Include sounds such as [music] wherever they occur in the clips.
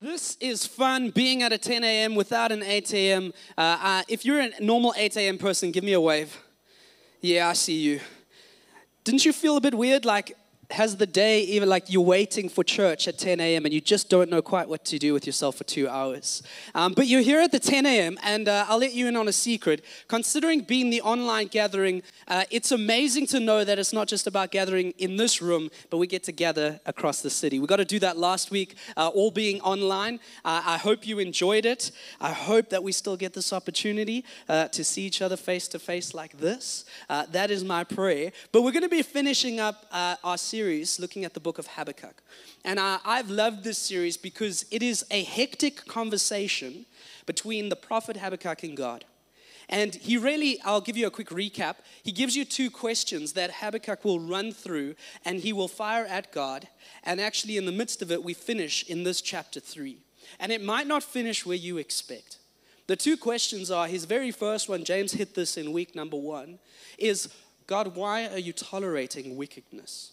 This is fun being at a 10 a.m. without an 8 a.m. Uh, uh, if you're a normal 8 a.m. person, give me a wave. Yeah, I see you. Didn't you feel a bit weird? Like, has the day even like you're waiting for church at 10 a.m. and you just don't know quite what to do with yourself for two hours? Um, but you're here at the 10 a.m. and uh, I'll let you in on a secret. Considering being the online gathering, uh, it's amazing to know that it's not just about gathering in this room, but we get to gather across the city. We got to do that last week, uh, all being online. Uh, I hope you enjoyed it. I hope that we still get this opportunity uh, to see each other face to face like this. Uh, that is my prayer. But we're going to be finishing up our looking at the book of Habakkuk. And uh, I've loved this series because it is a hectic conversation between the prophet Habakkuk and God. And he really, I'll give you a quick recap. He gives you two questions that Habakkuk will run through and he will fire at God. And actually, in the midst of it, we finish in this chapter three. And it might not finish where you expect. The two questions are his very first one, James hit this in week number one, is God, why are you tolerating wickedness?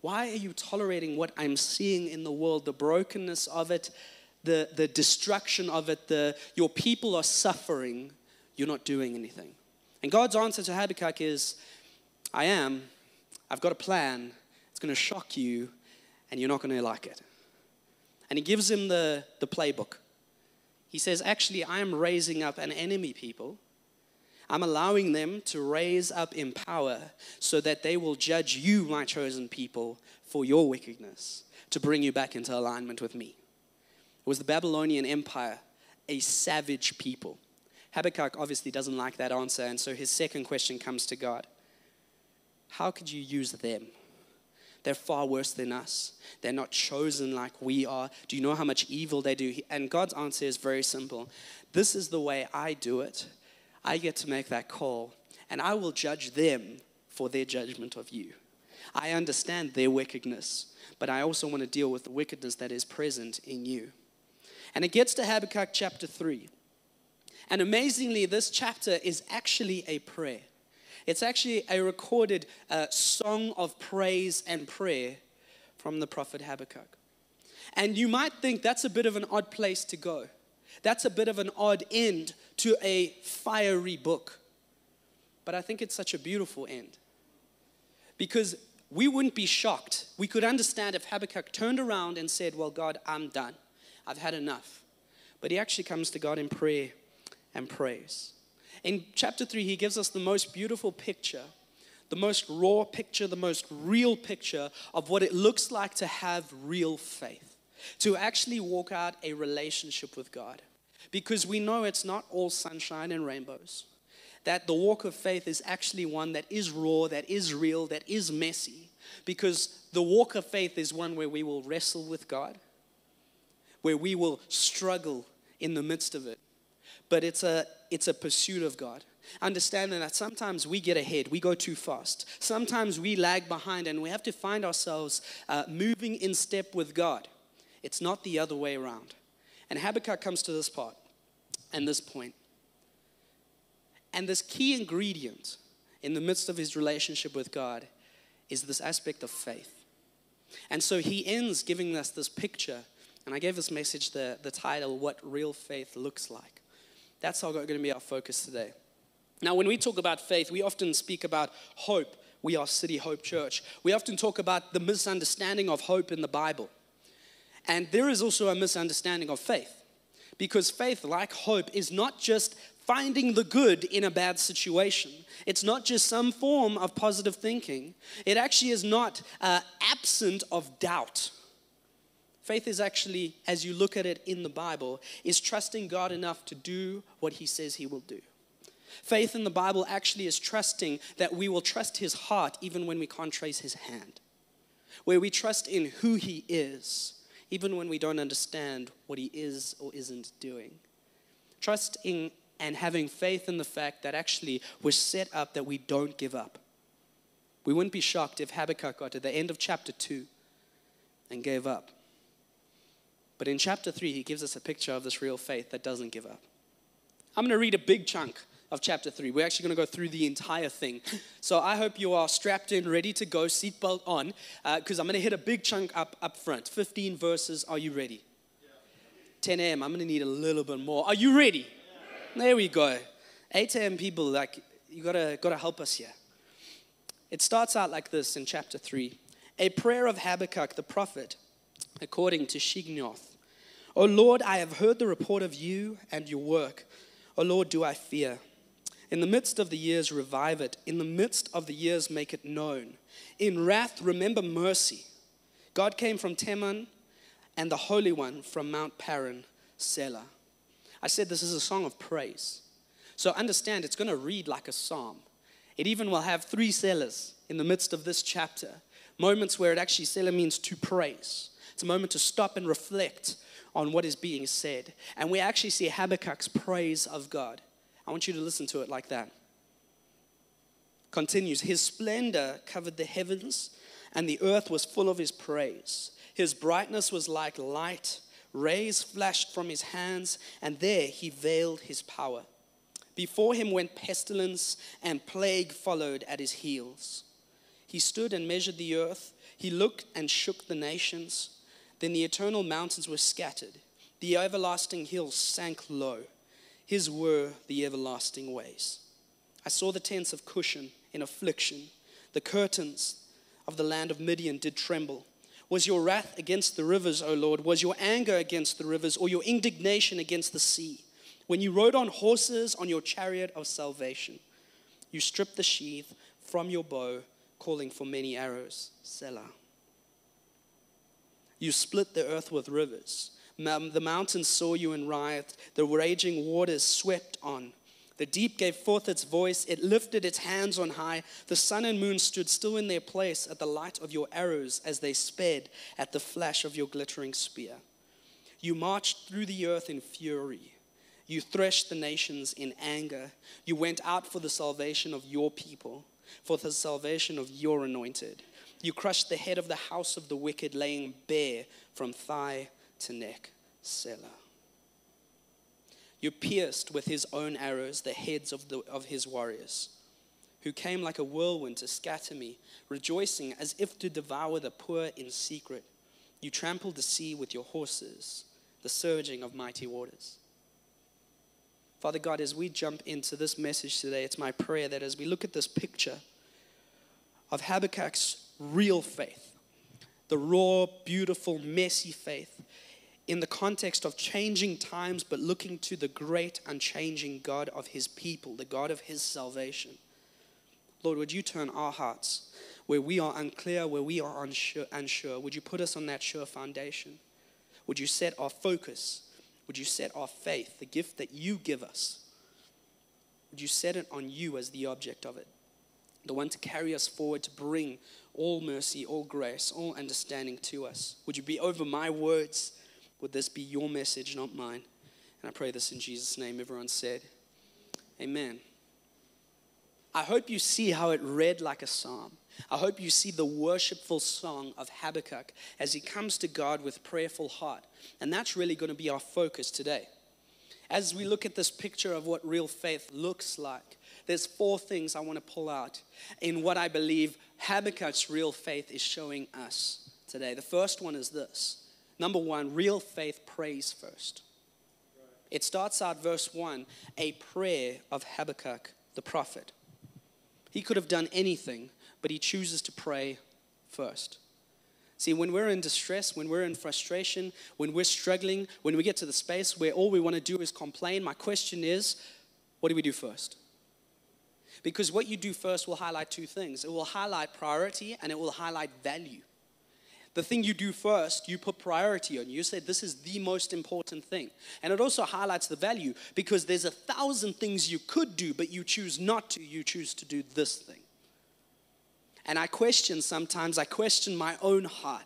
Why are you tolerating what I'm seeing in the world, the brokenness of it, the, the destruction of it, the, your people are suffering, you're not doing anything? And God's answer to Habakkuk is, I am, I've got a plan, it's going to shock you, and you're not going to like it. And he gives him the, the playbook. He says, Actually, I am raising up an enemy people I'm allowing them to raise up in power so that they will judge you, my chosen people, for your wickedness, to bring you back into alignment with me. It was the Babylonian Empire, a savage people. Habakkuk obviously doesn't like that answer, and so his second question comes to God How could you use them? They're far worse than us. They're not chosen like we are. Do you know how much evil they do? And God's answer is very simple This is the way I do it I get to make that call, and I will judge them for their judgment of you. I understand their wickedness, but I also want to deal with the wickedness that is present in you. And it gets to Habakkuk chapter 3. And amazingly, this chapter is actually a prayer. It's actually a recorded uh, song of praise and prayer from the prophet Habakkuk. And you might think that's a bit of an odd place to go. That's a bit of an odd end to a fiery book. But I think it's such a beautiful end. Because we wouldn't be shocked. We could understand if Habakkuk turned around and said, Well, God, I'm done. I've had enough. But he actually comes to God in prayer and praise. In chapter 3, he gives us the most beautiful picture, the most raw picture, the most real picture of what it looks like to have real faith, to actually walk out a relationship with God because we know it's not all sunshine and rainbows. That the walk of faith is actually one that is raw, that is real, that is messy. Because the walk of faith is one where we will wrestle with God, where we will struggle in the midst of it. But it's a, it's a pursuit of God. Understanding that sometimes we get ahead, we go too fast. Sometimes we lag behind, and we have to find ourselves uh, moving in step with God. It's not the other way around. And Habakkuk comes to this part and this point. And this key ingredient in the midst of his relationship with God is this aspect of faith. And so he ends giving us this picture. And I gave this message the, the title, What Real Faith Looks Like. That's all going to be our focus today. Now, when we talk about faith, we often speak about hope. We are City Hope Church. We often talk about the misunderstanding of hope in the Bible. And there is also a misunderstanding of faith. Because faith, like hope, is not just finding the good in a bad situation. It's not just some form of positive thinking. It actually is not uh, absent of doubt. Faith is actually, as you look at it in the Bible, is trusting God enough to do what He says He will do. Faith in the Bible actually is trusting that we will trust His heart even when we can't trace His hand, where we trust in who He is even when we don't understand what He is or isn't doing. Trusting and having faith in the fact that actually we're set up that we don't give up. We wouldn't be shocked if Habakkuk got to the end of chapter 2 and gave up. But in chapter 3, he gives us a picture of this real faith that doesn't give up. I'm going to read a big chunk of chapter 3. We're actually going to go through the entire thing. So I hope you are strapped in, ready to go, seatbelt on, because uh, I'm going to hit a big chunk up, up front. 15 verses. Are you ready? 10 a.m., I'm going to need a little bit more. Are you ready? There we go. 8 a.m. people, like, you gotta, gotta help us here. It starts out like this in chapter 3 A prayer of Habakkuk the prophet, according to Shigionoth. O Lord, I have heard the report of you and your work. O Lord, do I fear? In the midst of the years, revive it. In the midst of the years, make it known. In wrath, remember mercy. God came from Teman and the Holy One from Mount Paran, Selah. I said this is a song of praise. So understand, it's going to read like a psalm. It even will have three Selahs in the midst of this chapter. Moments where it actually, Selah means to praise. It's a moment to stop and reflect on what is being said. And we actually see Habakkuk's praise of God. I want you to listen to it like that. Continues His splendor covered the heavens, and the earth was full of His praise. His brightness was like light, rays flashed from His hands, and there He veiled His power. Before him went pestilence, and plague followed at his heels. He stood and measured the earth. He looked and shook the nations. Then the eternal mountains were scattered. The everlasting hills sank low. His were the everlasting ways. I saw the tents of Cushan in affliction. The curtains of the land of Midian did tremble. Was your wrath against the rivers, O Lord? Was your anger against the rivers, or your indignation against the sea? when you rode on horses on your chariot of salvation. You stripped the sheath from your bow, calling for many arrows. Selah. You split the earth with rivers. The mountains saw you and writhed. The raging waters swept on. The deep gave forth its voice. It lifted its hands on high. The sun and moon stood still in their place at the light of your arrows as they sped at the flash of your glittering spear. You marched through the earth in fury. You threshed the nations in anger. You went out for the salvation of your people, for the salvation of your anointed. You crushed the head of the house of the wicked, laying bare from thigh to neck. Selah. You pierced with his own arrows the heads of, the, of his warriors, who came like a whirlwind to scatter me, rejoicing as if to devour the poor in secret. You trampled the sea with your horses, the surging of mighty waters. Father God, as we jump into this message today, it's my prayer that as we look at this picture of Habakkuk's real faith, the raw, beautiful, messy faith, in the context of changing times, but looking to the great, unchanging God of his people, the God of his salvation. Lord, would you turn our hearts where we are unclear, where we are unsure, unsure? Would you put us on that sure foundation? Would you set our focus would you set our faith, the gift that you give us, would you set it on you as the object of it? The one to carry us forward, to bring all mercy, all grace, all understanding to us. Would you be over my words? Would this be your message, not mine? And I pray this in Jesus' name. Everyone said, Amen. I hope you see how it read like a psalm. I hope you see the worshipful song of Habakkuk as he comes to God with prayerful heart. And that's really going to be our focus today. As we look at this picture of what real faith looks like, there's four things I want to pull out in what I believe Habakkuk's real faith is showing us today. The first one is this. Number one, real faith prays first. It starts out verse 1, a prayer of Habakkuk the prophet. He could have done anything, but he chooses to pray first. See, when we're in distress, when we're in frustration, when we're struggling, when we get to the space where all we want to do is complain, my question is what do we do first? Because what you do first will highlight two things it will highlight priority and it will highlight value. The thing you do first, you put priority on. You say, This is the most important thing. And it also highlights the value because there's a thousand things you could do, but you choose not to. You choose to do this thing. And I question sometimes, I question my own heart.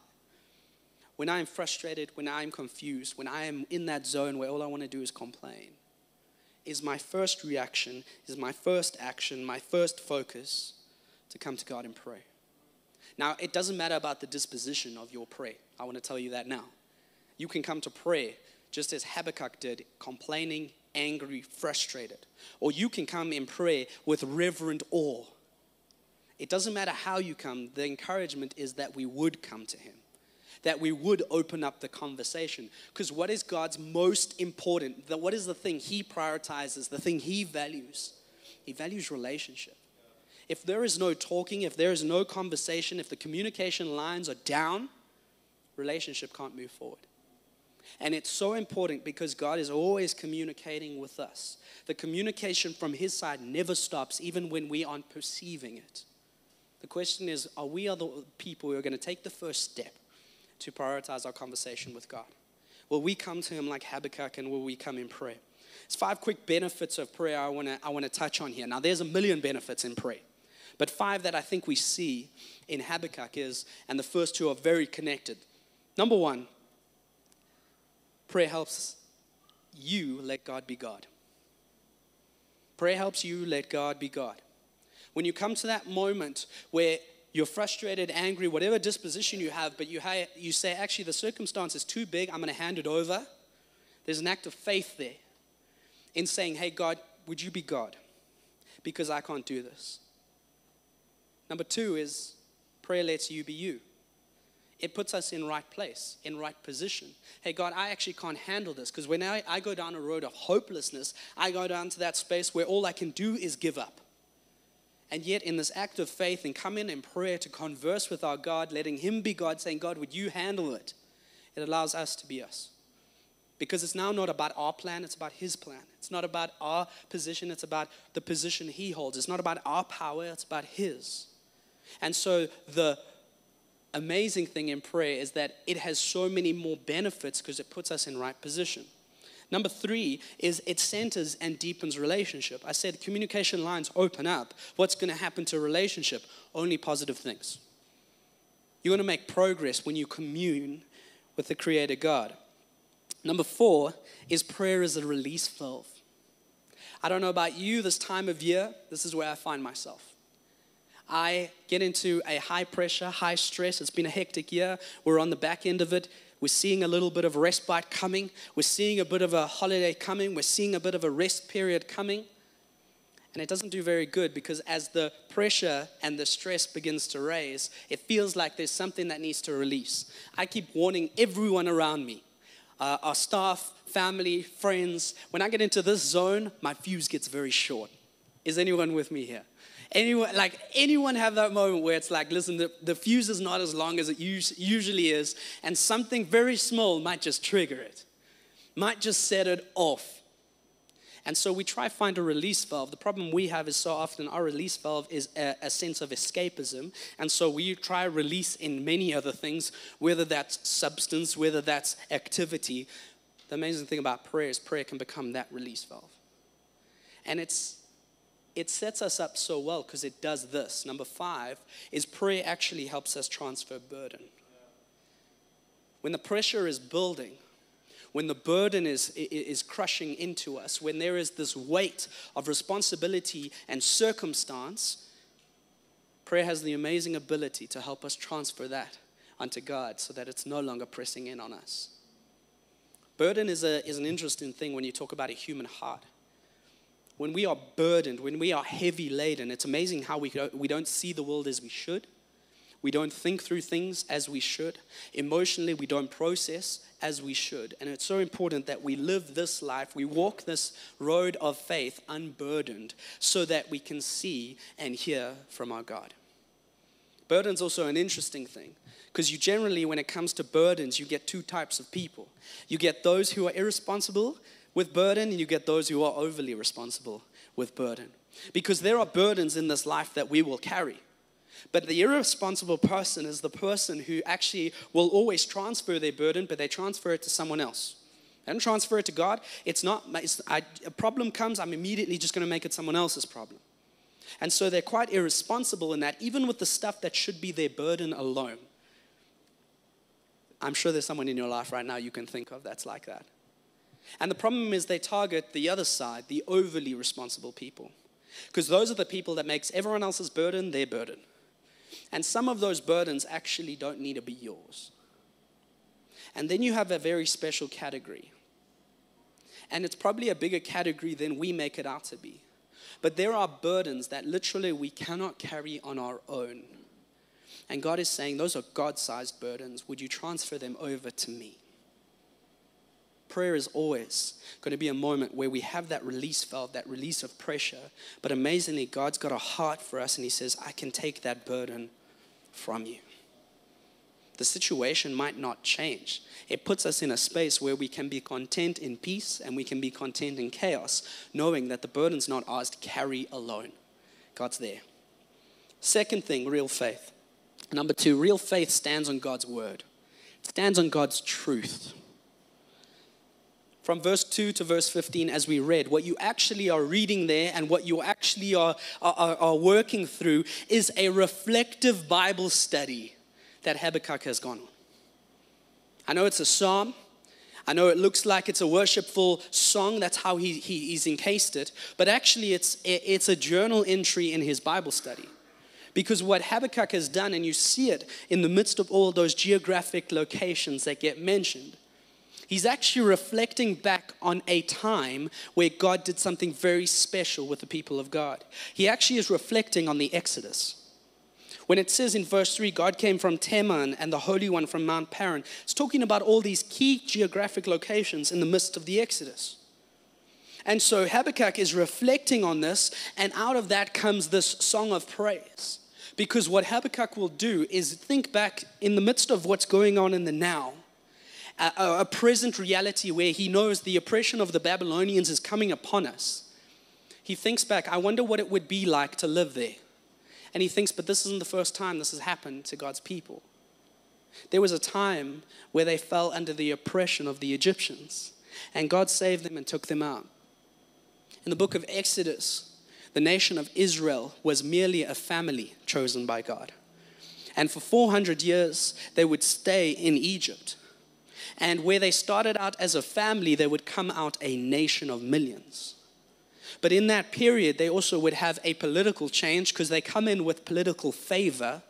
When I am frustrated, when I am confused, when I am in that zone where all I want to do is complain, is my first reaction, is my first action, my first focus to come to God and pray. Now, it doesn't matter about the disposition of your prayer. I want to tell you that now. You can come to prayer just as Habakkuk did, complaining, angry, frustrated. Or you can come in prayer with reverent awe it doesn't matter how you come, the encouragement is that we would come to Him. that we would open up the conversation. Because what is God's most important? What is the thing He prioritizes, the thing He values? He values relationship. If there is no talking, if there is no conversation, if the communication lines are down, relationship can't move forward. And it's so important because God is always communicating with us. The communication from His side never stops, even when we aren't perceiving it. The question is are we the people who are going to take the first step to prioritize our conversation with God? Will we come to Him like Habakkuk and will we come in prayer? It's five quick benefits of prayer I want to I wanna touch on here. Now, there's a million benefits in prayer, but five that I think we see in Habakkuk is, and the first two are very connected. Number one, prayer helps you let God be God. Prayer helps you let God be God. When you come to that moment where you're frustrated, angry, whatever disposition you have, but you, ha- you say, actually, the circumstance is too big, I'm going to hand it over. There's an act of faith there in saying, hey, God, would you be God? Because I can't do this. Number two is prayer lets you be you. It puts us in right place, in right position. Hey, God, I actually can't handle this because when I, I go down a road of hopelessness, I go down to that space where all I can do is give up. And yet, in this act of faith and come in in prayer to converse with our God, letting Him be God, saying, God, would you handle it? It allows us to be us. Because it's now not about our plan, it's about His plan. It's not about our position, it's about the position He holds. It's not about our power, it's about His. And so, the amazing thing in prayer is that it has so many more benefits because it puts us in right position. Number three is it centers and deepens relationship. I said communication lines open up. What's going to happen to a relationship? Only positive things. You're going to make progress when you commune with the Creator God. Number four is prayer is a release valve. I don't know about you this time of year, this is where I find myself. I get into a high pressure, high stress. It's been a hectic year. We're on the back end of it. We're seeing a little bit of respite coming. We're seeing a bit of a holiday coming. We're seeing a bit of a rest period coming. And it doesn't do very good because as the pressure and the stress begins to raise, it feels like there's something that needs to release. I keep warning everyone around me uh, our staff, family, friends. When I get into this zone, my fuse gets very short. Is anyone with me here? Anyone, like anyone have that moment where it's like, listen, the, the fuse is not as long as it us- usually is, and something very small might just trigger it, might just set it off. And so we try find a release valve. The problem we have is so often our release valve is a, a, sense of escapism. And so we try release in many other things, whether that's substance, whether that's activity. The amazing thing about prayer is prayer can become that release valve. And it's it sets us up so well because it does this. Number five is prayer actually helps us transfer burden. When the pressure is building, when the burden is, is crushing into us, when there is this weight of responsibility and circumstance, prayer has the amazing ability to help us transfer that unto God so that it's no longer pressing in on us. Burden is, a, is an interesting thing when you talk about a human heart when we are burdened, when we are heavy laden, it's amazing how we, we don't see the world as we should. We don't think through things as we should. Emotionally, we don't process as we should. And it's so important that we live this life, we walk this road of faith unburdened so that we can see and hear from our God. Burden's also an interesting thing because you generally, when it comes to burdens, you get two types of people. You get those who are irresponsible with burden, and you get those who are overly responsible with burden. Because there are burdens in this life that we will carry. But the irresponsible person is the person who actually will always transfer their burden, but they transfer it to someone else. Don't transfer it to God. It's not, it's, I, a problem comes, I'm immediately just going to make it someone else's problem. And so they're quite irresponsible in that, even with the stuff that should be their burden alone. I'm sure there's someone in your life right now you can think of that's like that. And the problem is they target the other side, the overly responsible people. Because those are the people that makes everyone else's burden their burden. And some of those burdens actually don't need to be yours. And then you have a very special category. And it's probably a bigger category than we make it out to be. But there are burdens that literally we cannot carry on our own. And God is saying, Those are God sized burdens. Would you transfer them over to me? Prayer is always going to be a moment where we have that release valve, that release of pressure. But amazingly, God's got a heart for us, and He says, I can take that burden from you. The situation might not change. It puts us in a space where we can be content in peace and we can be content in chaos, knowing that the burden's not ours to carry alone. God's there. Second thing, real faith. Number two, real faith stands on God's word, it stands on God's truth. From verse 2 to verse 15, as we read, what you actually are reading there and what you actually are, are, are working through is a reflective Bible study that Habakkuk has gone on. I know it's a psalm. I know it looks like it's a worshipful song. That's how he, he, he's encased it. But actually, it's, it's a journal entry in his Bible study. Because what Habakkuk has done, and you see it in the midst of all those geographic locations that get mentioned, he's actually reflecting back on a time where God did something very special with the people of God. He actually is reflecting on the Exodus. When it says in verse 3, God came from Teman and the Holy One from Mount Paran, it's talking about all these key geographic locations in the midst of the Exodus. And so Habakkuk is reflecting on this, and out of that comes this song of praise. Because what Habakkuk will do is think back in the midst of what's going on in the now, a, a, present reality where he knows the oppression of the Babylonians is coming upon us. He thinks back, I wonder what it would be like to live there. And he thinks, but this isn't the first time this has happened to God's people. There was a time where they fell under the oppression of the Egyptians, and God saved them and took them out. In the book of Exodus, the nation of Israel was merely a family chosen by God. And for 400 years, they would stay in Egypt. And where they started out as a family, they would come out a nation of millions. But in that period, they also would have a political change because they come in with political favor,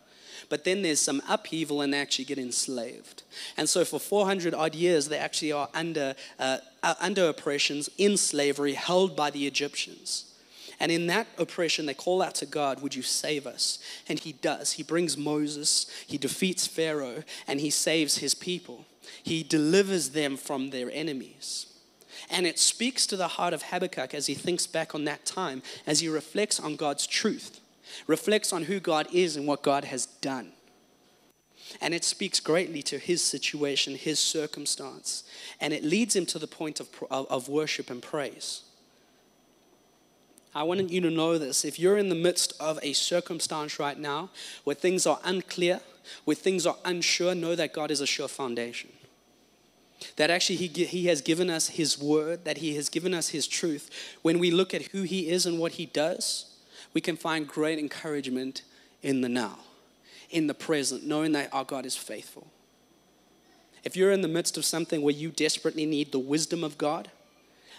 but then there's some upheaval and they actually get enslaved. And so for 400 odd years, they actually are under, uh, under oppressions in slavery held by the Egyptians. And in that oppression, they call out to God, Would you save us? And he does. He brings Moses, he defeats Pharaoh, and he saves his people. He delivers them from their enemies. And it speaks to the heart of Habakkuk as he thinks back on that time, as he reflects on God's truth, reflects on who God is and what God has done. And it speaks greatly to his situation, his circumstance. And it leads him to the point of, of worship and praise. I want you to know this. If you're in the midst of a circumstance right now where things are unclear, where things are unsure, know that God is a sure foundation. That actually he, he has given us His word, that He has given us His truth. When we look at who He is and what He does, we can find great encouragement in the now, in the present, knowing that our God is faithful. If you're in the midst of something where you desperately need the wisdom of God,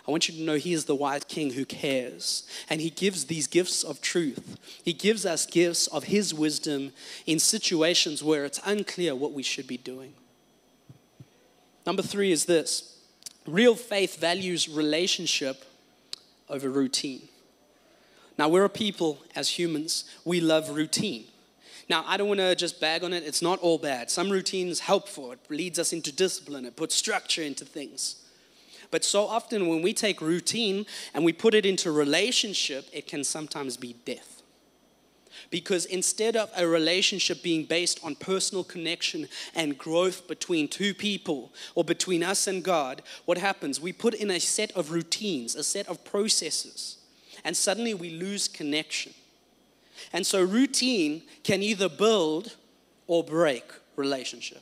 I want you to know He is the wise King who cares. And He gives these gifts of truth. He gives us gifts of His wisdom in situations where it's unclear what we should be doing. Number three is this real faith values relationship over routine. Now, we're a people as humans, we love routine. Now, I don't want to just bag on it, it's not all bad. Some routines helpful, it leads us into discipline, it puts structure into things. But so often when we take routine and we put it into relationship, it can sometimes be death. Because instead of a relationship being based on personal connection and growth between two people or between us and God, what happens? We put in a set of routines, a set of processes, and suddenly we lose connection. And so routine can either build or break relationship.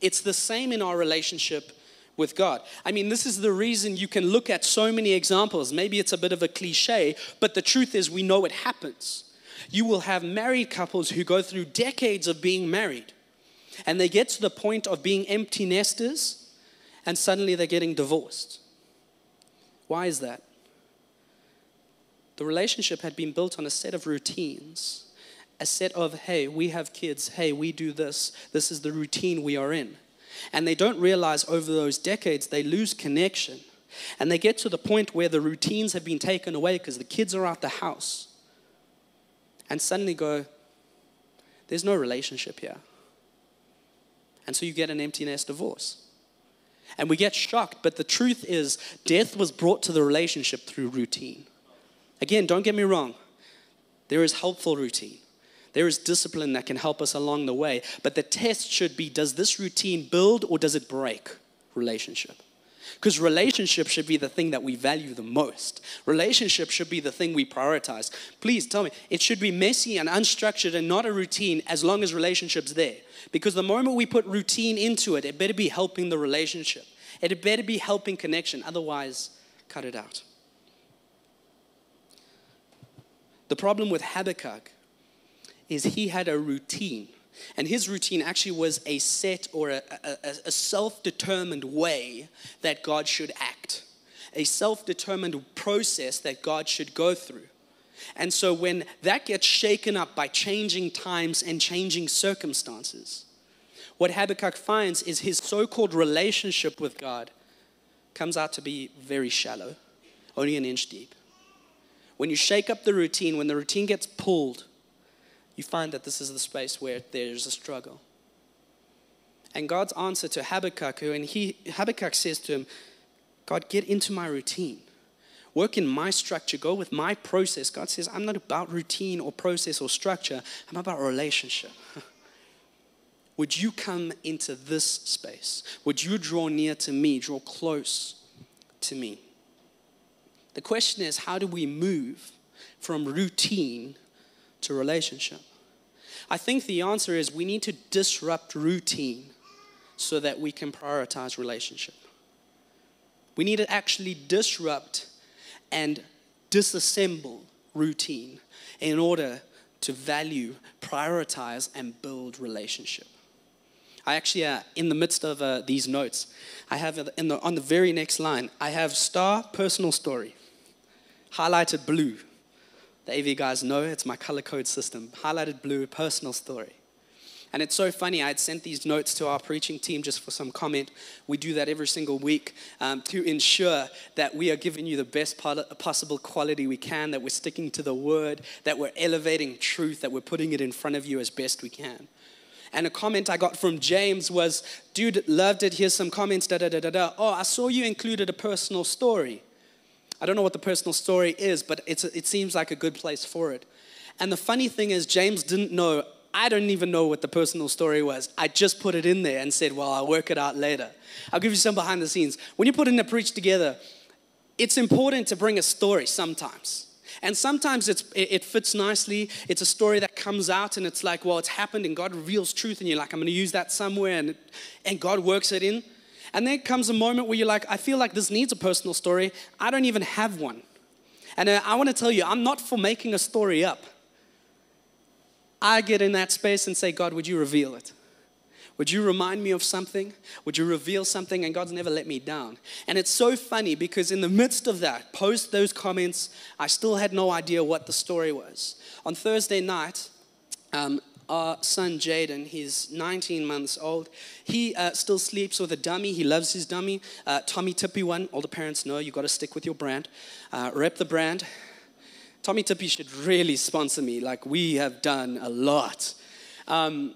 It's the same in our relationship with God. I mean, this is the reason you can look at so many examples. Maybe it's a bit of a cliche, but the truth is, we know it happens. You will have married couples who go through decades of being married, and they get to the point of being empty nesters, and suddenly they're getting divorced. Why is that? The relationship had been built on a set of routines, a set of, hey, we have kids, hey, we do this, this is the routine we are in. And they don't realize over those decades they lose connection. And they get to the point where the routines have been taken away because the kids are out the house. And suddenly go, there's no relationship here. And so you get an empty nest divorce. And we get shocked, but the truth is, death was brought to the relationship through routine. Again, don't get me wrong, there is helpful routine. There is discipline that can help us along the way. But the test should be does this routine build or does it break relationship? Because relationship should be the thing that we value the most. Relationship should be the thing we prioritize. Please tell me, it should be messy and unstructured and not a routine as long as relationship's there. Because the moment we put routine into it, it better be helping the relationship. It better be helping connection. Otherwise, cut it out. The problem with Habakkuk is he had a routine. And his routine actually was a set or a, a, a self determined way that God should act, a self determined process that God should go through. And so when that gets shaken up by changing times and changing circumstances, what Habakkuk finds is his so called relationship with God comes out to be very shallow, only an inch deep. When you shake up the routine, when the routine gets pulled, you find that this is the space where there's a struggle. And God's answer to Habakkuk, and he, Habakkuk says to him, God, get into my routine. Work in my structure. Go with my process. God says, I'm not about routine or process or structure. I'm about relationship. [laughs] Would you come into this space? Would you draw near to me, draw close to me? The question is, how do we move from routine to relationship? I think the answer is we need to disrupt routine so that we can prioritize relationship. We need to actually disrupt and disassemble routine in order to value, prioritize, and build relationship. I actually, uh, in the midst of uh, these notes, I have in the, on the very next line, I have star personal story, highlighted blue. The AV guys know it's my color code system. Highlighted blue, personal story. And it's so funny, I had sent these notes to our preaching team just for some comment. We do that every single week um, to ensure that we are giving you the best possible quality we can, that we're sticking to the word, that we're elevating truth, that we're putting it in front of you as best we can. And a comment I got from James was, dude, loved it. Here's some comments, da da da da da. Oh, I saw you included a personal story. I don't know what the personal story is, but it seems like a good place for it. And the funny thing is, James didn't know. I don't even know what the personal story was. I just put it in there and said, well, I'll work it out later. I'll give you some behind the scenes. When you put in a preach together, it's important to bring a story sometimes. And sometimes it fits nicely. It's a story that comes out and it's like, well, it's happened and God reveals truth and you're like, I'm going to use that somewhere and, and God works it in. And then comes a moment where you're like, I feel like this needs a personal story. I don't even have one. And uh, I want to tell you, I'm not for making a story up. I get in that space and say, God, would you reveal it? Would you remind me of something? Would you reveal something? And God's never let me down. And it's so funny because in the midst of that, post those comments, I still had no idea what the story was. On Thursday night, um, our son Jaden, he's 19 months old. He uh, still sleeps with a dummy. He loves his dummy. Uh, Tommee Tippee one. All the parents know you got to stick with your brand. Uh, rep the brand. Tommee Tippee should really sponsor me. Like we have done a lot. Um,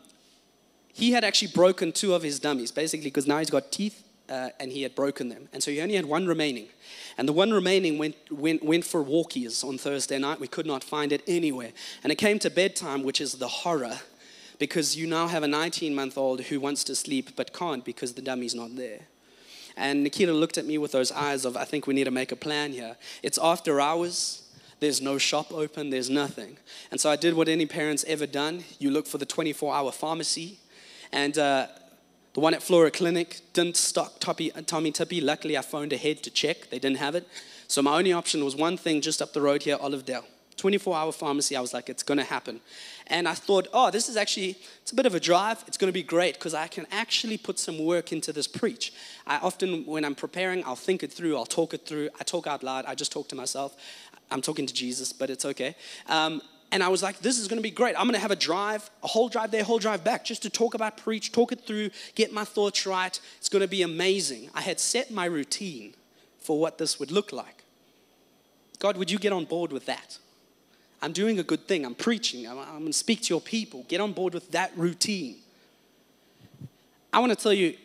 he had actually broken two of his dummies, basically, because now he's got teeth uh, and he had broken them. And so he only had one remaining. And the one remaining went, went, went for walkies on Thursday night. We could not find it anywhere. And it came to bedtime, which is the horror, because you now have a 19 month old who wants to sleep but can't because the dummy's not there. And Nikita looked at me with those eyes of, I think we need to make a plan here. It's after hours. There's no shop open, there's nothing. And so I did what any parent's ever done. You look for the 24 hour pharmacy. And uh, the one at Flora Clinic didn't stock Toppy, Tommee Tippee. Luckily, I phoned ahead to check. They didn't have it. So my only option was one thing just up the road here, Olive Olivedale. 24 hour pharmacy. I was like, it's going to happen. And I thought, oh, this is actually, it's a bit of a drive. It's going to be great because I can actually put some work into this preach. I often, when I'm preparing, I'll think it through, I'll talk it through. I talk out loud, I just talk to myself. I'm talking to Jesus, but it's okay. Um, and I was like, this is going to be great. I'm going to have a drive, a whole drive there, a whole drive back, just to talk about preach, talk it through, get my thoughts right. It's going to be amazing. I had set my routine for what this would look like. God, would you get on board with that? I'm doing a good thing. I'm preaching. I'm, I'm going to speak to your people. Get on board with that routine. I want to tell you,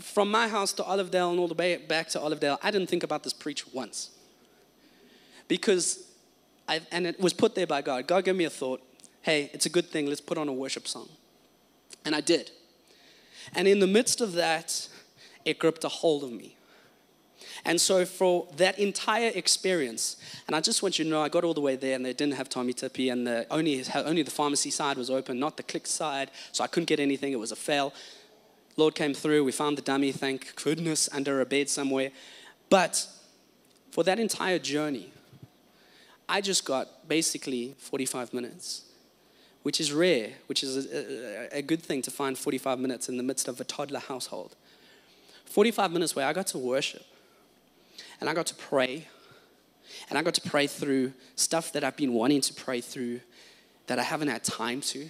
from my house to Olivedale and all the way back to Olivedale, I didn't think about this preach once. Because, I, and it was put there by God. God gave me a thought hey, it's a good thing, let's put on a worship song. And I did. And in the midst of that, it gripped a hold of me. And so for that entire experience, and I just want you to know, I got all the way there, and they didn't have Tommee Tippee, and the, only only the pharmacy side was open, not the click side. So I couldn't get anything. It was a fail. Lord came through. We found the dummy, thank goodness, under a bed somewhere. But for that entire journey, I just got basically 45 minutes, which is rare, which is a, a, a, good thing to find 45 minutes in the midst of a toddler household. 45 minutes where I got to worship and I got to pray. And I got to pray through stuff that I've been wanting to pray through that I haven't had time to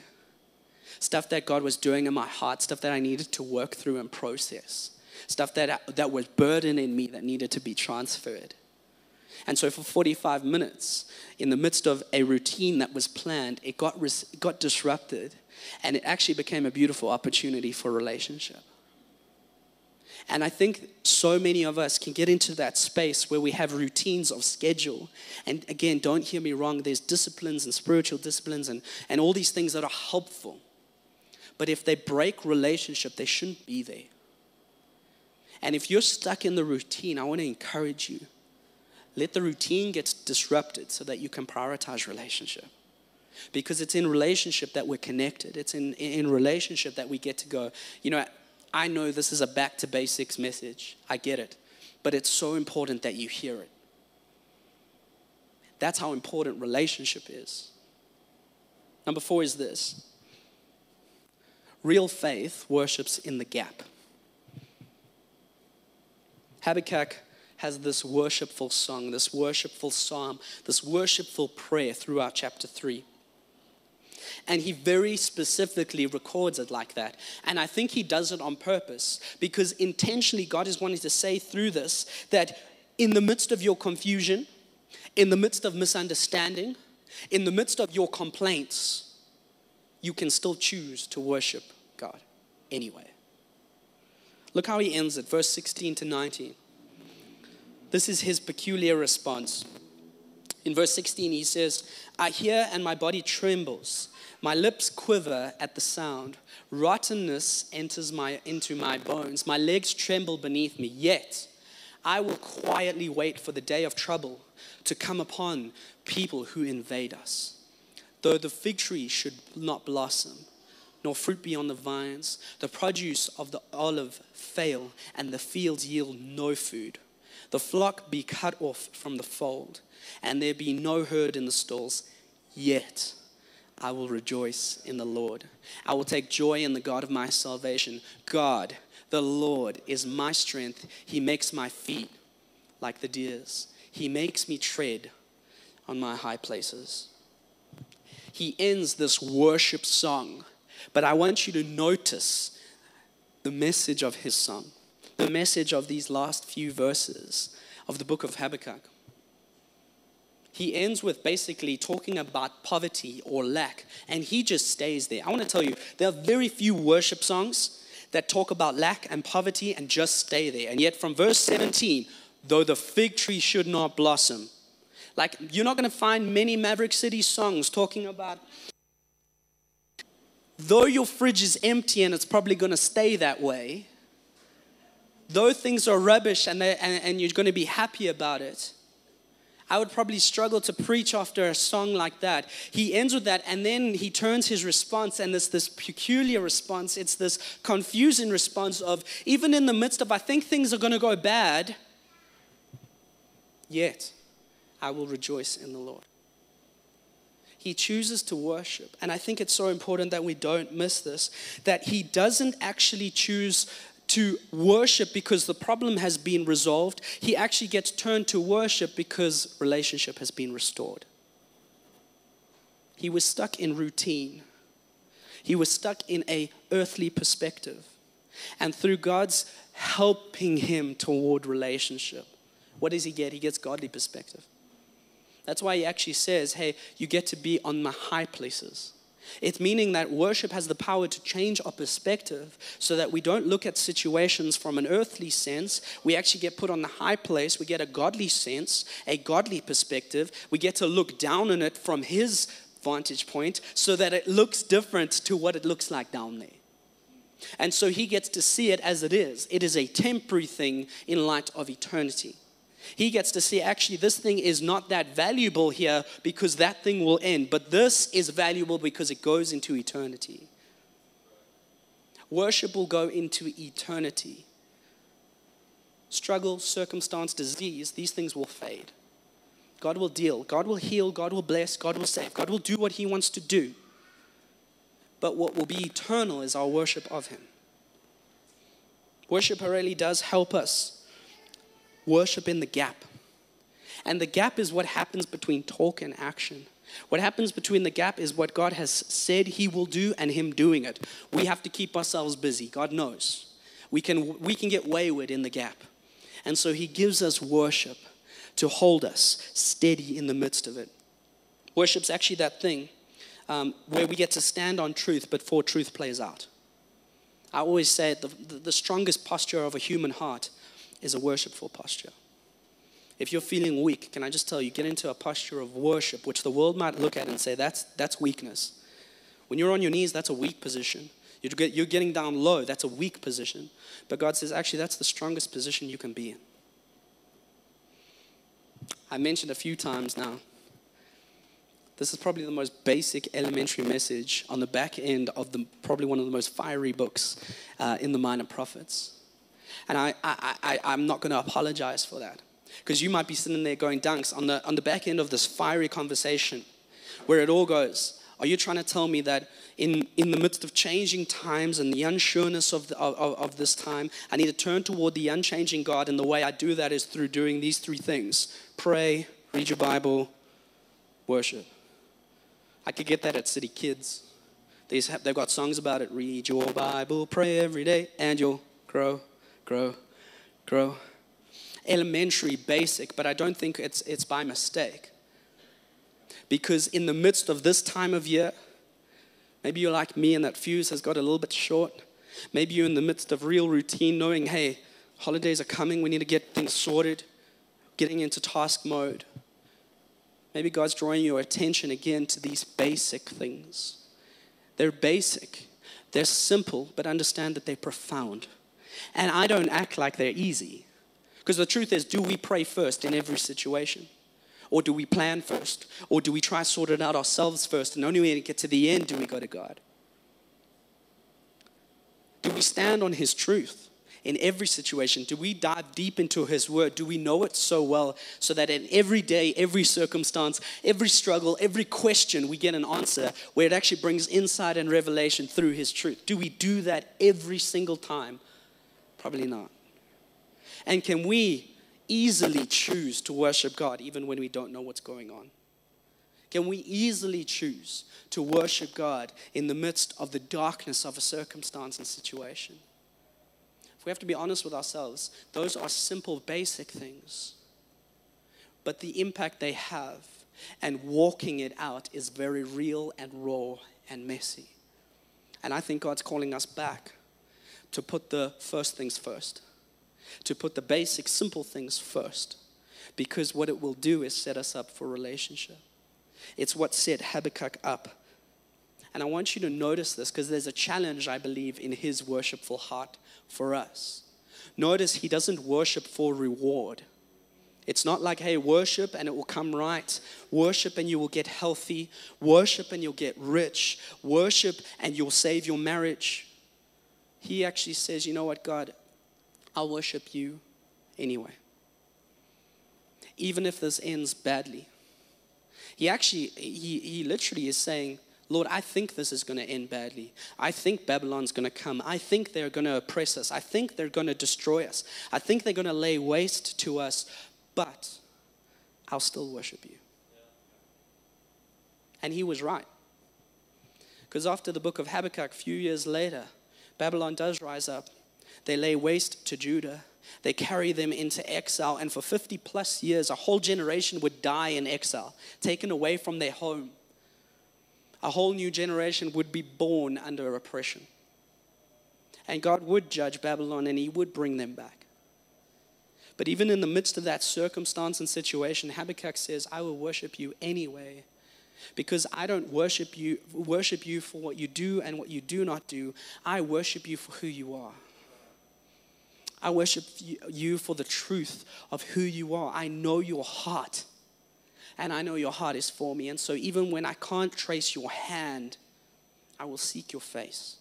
stuff that God was doing in my heart, stuff that I needed to work through and process, stuff that, that was burden in me that needed to be transferred. And so, for 45 minutes, in the midst of a routine that was planned, it got, it got disrupted and it actually became a beautiful opportunity for relationship. And I think so many of us can get into that space where we have routines of schedule. And again, don't hear me wrong, there's disciplines and spiritual disciplines and, and all these things that are helpful. But if they break relationship, they shouldn't be there. And if you're stuck in the routine, I want to encourage you. Let the routine get disrupted so that you can prioritize relationship. Because it's in relationship that we're connected. It's in, in relationship that we get to go, you know, I know this is a back to basics message. I get it. But it's so important that you hear it. That's how important relationship is. Number four is this Real faith worships in the gap. Habakkuk has this worshipful song, this worshipful psalm, this worshipful prayer throughout chapter 3. And he very specifically records it like that. And I think he does it on purpose because intentionally God is wanting to say through this that in the midst of your confusion, in the midst of misunderstanding, in the midst of your complaints, you can still choose to worship God anyway. Look how he ends it, verse 16 to 19. This is his peculiar response. In verse 16, he says, I hear and my body trembles. My lips quiver at the sound. Rottenness enters my, into my bones. My legs tremble beneath me. Yet I will quietly wait for the day of trouble to come upon people who invade us. Though the fig tree should not blossom, nor fruit be on the vines. The produce of the olive fail, and the fields yield no food. The flock be cut off from the fold, and there be no herd in the stalls. Yet I will rejoice in the Lord. I will take joy in the God of my salvation. God, the Lord, is my strength. He makes my feet like the deer's, He makes me tread on my high places. He ends this worship song but I want you to notice the message of his song, the message of these last few verses of the book of Habakkuk. He ends with basically talking about poverty or lack, and he just stays there. I want to tell you, there are very few worship songs that talk about lack and poverty and just stay there. And yet, from verse 17, though the fig tree should not blossom, like you're not going to find many Maverick City songs talking about though your fridge is empty and it's probably going to stay that way, though things are rubbish and, and, and you're going to be happy about it, I would probably struggle to preach after a song like that. He ends with that, and then he turns his response, and it's this peculiar response. It's this confusing response of, even in the midst of, I think things are going to go bad, yet I will rejoice in the Lord he chooses to worship. And I think it's so important that we don't miss this that he doesn't actually choose to worship because the problem has been resolved. He actually gets turned to worship because relationship has been restored. He was stuck in routine. He was stuck in a earthly perspective. And through God's helping him toward relationship, what does he get? He gets godly perspective. That's why he actually says, hey, you get to be on my high places. It's meaning that worship has the power to change our perspective so that we don't look at situations from an earthly sense. We actually get put on the high place. We get a godly sense, a godly perspective. We get to look down on it from His vantage point so that it looks different to what it looks like down there. And so He gets to see it as it is. It is a temporary thing in light of eternity. He gets to see actually this thing is not that valuable here because that thing will end, but this is valuable because it goes into eternity. Worship will go into eternity. Struggle, circumstance, disease, these things will fade. God will deal, God will heal, God will bless, God will save, God will do what He wants to do. But what will be eternal is our worship of Him. Worship really does help us worship in the gap. And the gap is what happens between talk and action. What happens between the gap is what God has said He will do and Him doing it. We have to keep ourselves busy. God knows. We can, we can get wayward in the gap. And so He gives us worship to hold us steady in the midst of it. Worship's actually that thing um, where we get to stand on truth before truth plays out. I always say the, the, the strongest posture of a human heart is a worshipful posture. If you're feeling weak, can I just tell you, get into a posture of worship, which the world might look at and say, that's, that's weakness. When you're on your knees, that's a weak position. You're getting down low, that's a weak position. But God says, actually, that's the strongest position you can be in. I mentioned a few times now, this is probably the most basic elementary message on the back end of the, probably one of the most fiery books uh, in the Minor Prophets. And I, I, I, I'm not going to apologize for that. Because you might be sitting there going, Dunks, on the, on the back end of this fiery conversation where it all goes, are you trying to tell me that in, in the midst of changing times and the unsureness of, the, of, of this time, I need to turn toward the unchanging God? And the way I do that is through doing these three things pray, read your Bible, worship. I could get that at City Kids. They've got songs about it. Read your Bible, pray every day, and you'll grow grow, grow. Elementary, basic, but I don't think it's, it's by mistake. Because in the midst of this time of year, maybe you're like me and that fuse has got a little bit short. Maybe you're in the midst of real routine, knowing, hey, holidays are coming, we need to get things sorted, getting into task mode. Maybe God's drawing your attention again to these basic things. They're basic, they're simple, but understand that they're profound. And I don't act like they're easy. Because the truth is, do we pray first in every situation? Or do we plan first? Or do we try to sort it out ourselves first? And only when we get to the end do we go to God? Do we stand on His truth in every situation? Do we dive deep into His Word? Do we know it so well so that in every day, every circumstance, every struggle, every question, we get an answer where it actually brings insight and revelation through His truth? Do we do that every single time? Probably not. And can we easily choose to worship God even when we don't know what's going on? Can we easily choose to worship God in the midst of the darkness of a circumstance and situation? If we have to be honest with ourselves, those are simple, basic things. But the impact they have and walking it out is very real and raw and messy. And I think God's calling us back to put the first things first, to put the basic, simple things first, because what it will do is set us up for relationship. It's what set Habakkuk up. And I want you to notice this because there's a challenge, I believe, in his worshipful heart for us. Notice he doesn't worship for reward. It's not like, hey, worship and it will come right. Worship and you will get healthy. Worship and you'll get rich. Worship and you'll save your marriage he actually says, You know what, God, I'll worship you anyway. Even if this ends badly. He actually, he, he literally is saying, Lord, I think this is going to end badly. I think Babylon's going to come. I think they're going to oppress us. I think they're going to destroy us. I think they're going to lay waste to us, but I'll still worship you. And he was right. Because after the book of Habakkuk, a few years later, Babylon does rise up. They lay waste to Judah. They carry them into exile, and for 50 plus years, a whole generation would die in exile, taken away from their home. A whole new generation would be born under oppression. And God would judge Babylon and He would bring them back. But even in the midst of that circumstance and situation, Habakkuk says, I will worship you anyway. Because I don't worship you, worship you for what you do and what you do not do. I worship you for who you are. I worship you for the truth of who you are. I know your heart. And I know your heart is for me. And so even when I can't trace your hand, I will seek your face.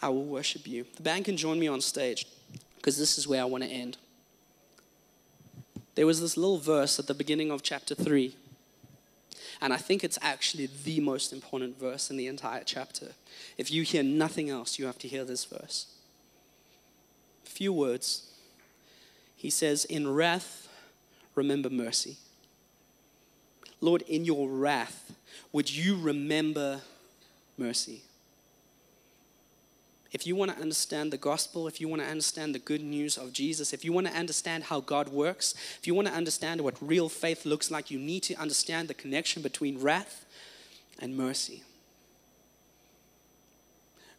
I will worship you. The band can join me on stage because this is where I want to end. There was this little verse at the beginning of chapter 3. And I think it's actually the most important verse in the entire chapter. If you hear nothing else, you have to hear this verse. A few words. He says, In wrath, remember mercy. Lord, in your wrath, would you remember mercy? If you want to understand the gospel, if you want to understand the good news of Jesus, if you want to understand how God works, if you want to understand what real faith looks like, you need to understand the connection between wrath and mercy.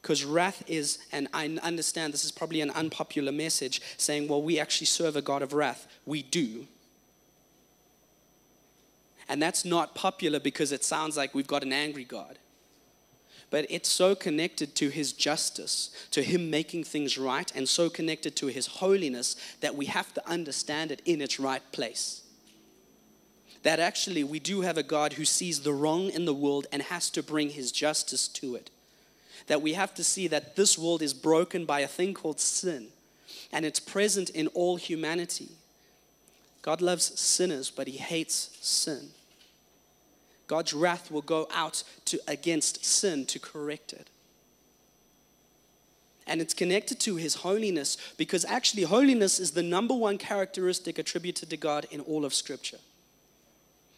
Because wrath is, and I understand this is probably an unpopular message saying, well, we actually serve a God of wrath. We do. And that's not popular because it sounds like we've got an angry God but it's so connected to his justice, to him making things right, and so connected to his holiness that we have to understand it in its right place. That actually we do have a God who sees the wrong in the world and has to bring his justice to it. That we have to see that this world is broken by a thing called sin, and it's present in all humanity. God loves sinners, but he hates sin. God's wrath will go out to, against sin to correct it. And it's connected to his holiness because actually, holiness is the number one characteristic attributed to God in all of Scripture.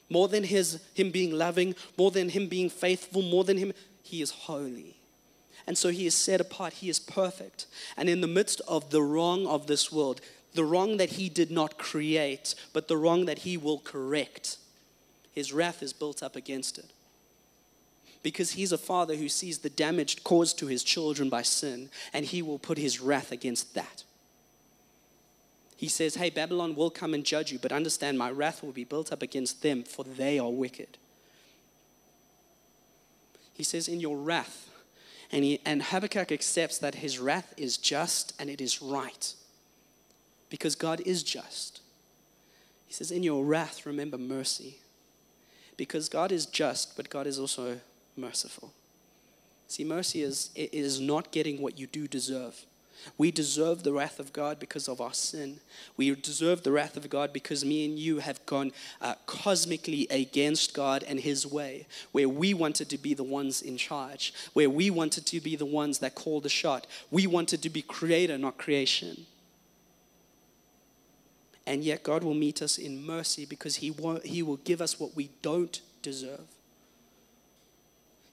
More than his, him being loving, more than him being faithful, more than him, he is holy. And so he is set apart, he is perfect. And in the midst of the wrong of this world, the wrong that he did not create, but the wrong that he will correct, his wrath is built up against it. Because he's a father who sees the damage caused to his children by sin, and he will put his wrath against that. He says, Hey, Babylon will come and judge you, but understand my wrath will be built up against them, for they are wicked. He says, In your wrath, and, he, and Habakkuk accepts that his wrath is just and it is right, because God is just. He says, In your wrath, remember mercy because God is just, but God is also merciful. See, mercy is, is not getting what you do deserve. We deserve the wrath of God because of our sin. We deserve the wrath of God because me and you have gone uh, cosmically against God and His way, where we wanted to be the ones in charge, where we wanted to be the ones that call the shot. We wanted to be creator, not creation. And yet, God will meet us in mercy because He, won't, he will give us what we don't deserve.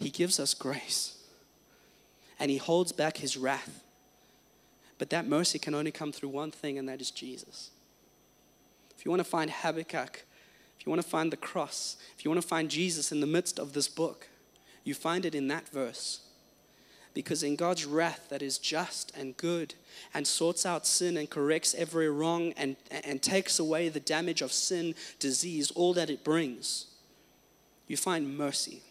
He gives us grace and He holds back His wrath. But that mercy can only come through one thing, and that is Jesus. If you want to find Habakkuk, if you want to find the cross, if you want to find Jesus in the midst of this book, you find it in that verse. Because in God's wrath that is just and good and sorts out sin and corrects every wrong and, and takes away the damage of sin, disease, all that it brings, you find mercy.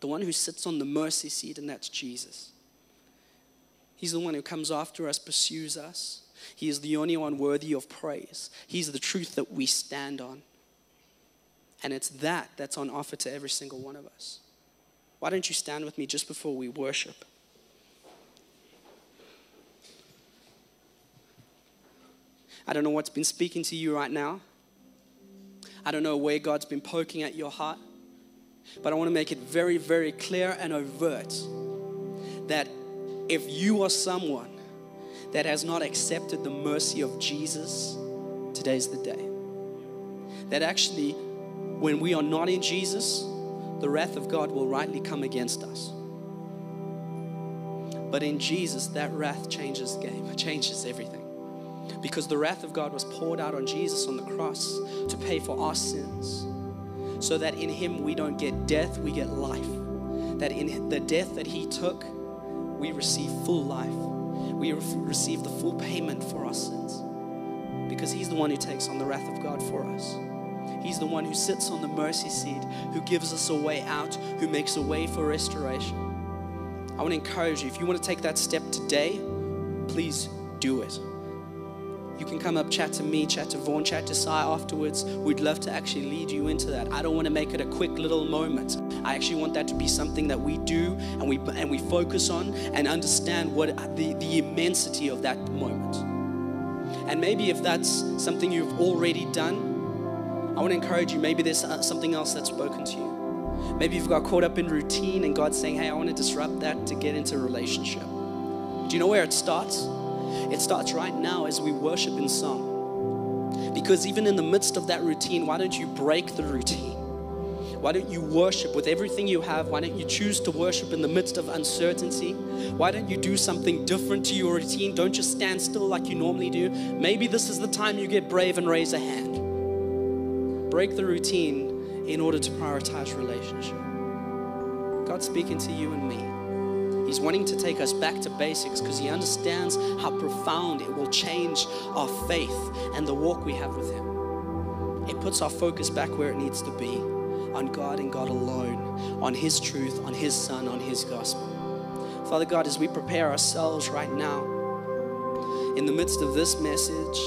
The one who sits on the mercy seat, and that's Jesus. He's the one who comes after us, pursues us. He is the only one worthy of praise. He's the truth that we stand on. And it's that that's on offer to every single one of us. Why don't you stand with me just before we worship? I don't know what's been speaking to you right now. I don't know where God's been poking at your heart. But I want to make it very, very clear and overt that if you are someone that has not accepted the mercy of Jesus, today's the day. That actually, when we are not in Jesus, the wrath of God will rightly come against us. But in Jesus, that wrath changes game, changes everything. because the wrath of God was poured out on Jesus on the cross to pay for our sins, so that in Him we don't get death, we get life. That in the death that He took, we receive full life. We re- receive the full payment for our sins because He's the one who takes on the wrath of God for us. He's the one who sits on the mercy seat, who gives us a way out, who makes a way for restoration. I want to encourage you if you want to take that step today, please do it. You can come up, chat to me, chat to Vaughn, chat to Sai afterwards. We'd love to actually lead you into that. I don't want to make it a quick little moment. I actually want that to be something that we do and we and we focus on and understand what the, the immensity of that moment. And maybe if that's something you've already done, I want to encourage you. Maybe there's uh, something else that's spoken to you. Maybe you've got caught up in routine and God's saying, hey, I want to disrupt that to get into a relationship. Do you know where it starts? It starts right now as we worship in song. Because even in the midst of that routine, why don't you break the routine? Why don't you worship with everything you have? Why don't you choose to worship in the midst of uncertainty? Why don't you do something different to your routine? Don't just stand still like you normally do. Maybe this is the time you get brave and raise a hand. Break the routine in order to prioritize relationship. God's speaking to you and me. He's wanting to take us back to basics because He understands how profound it will change our faith and the walk we have with Him. It puts our focus back where it needs to be on God and God alone, on His truth, on His Son, on His gospel. Father God, as we prepare ourselves right now, in the midst of this message,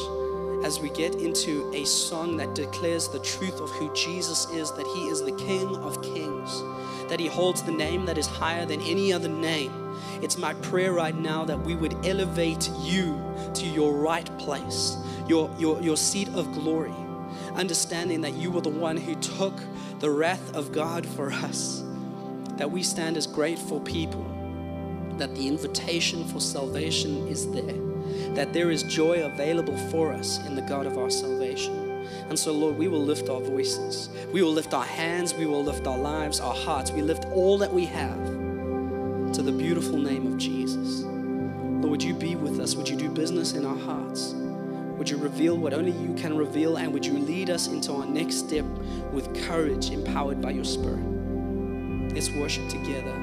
as we get into a song that declares the truth of who Jesus is, that He is the King of Kings, that He holds the name that is higher than any other name. It's my prayer right now that we would elevate you to your right place, your, your, your seat of glory, understanding that you were the one who took the wrath of God for us, that we stand as grateful people, that the invitation for salvation is there, that there is joy available for us in the God of our salvation. And so, Lord, we will lift our voices, we will lift our hands, we will lift our lives, our hearts, we lift all that we have to the beautiful name of Jesus. Lord, would you be with us? Would you do business in our hearts? Would you reveal what only you can reveal? And would you lead us into our next step with courage, empowered by your Spirit? Let's worship together.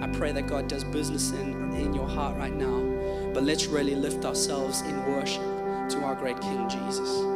I pray that God does business in, in your heart right now. But let's really lift ourselves in worship to our great King Jesus.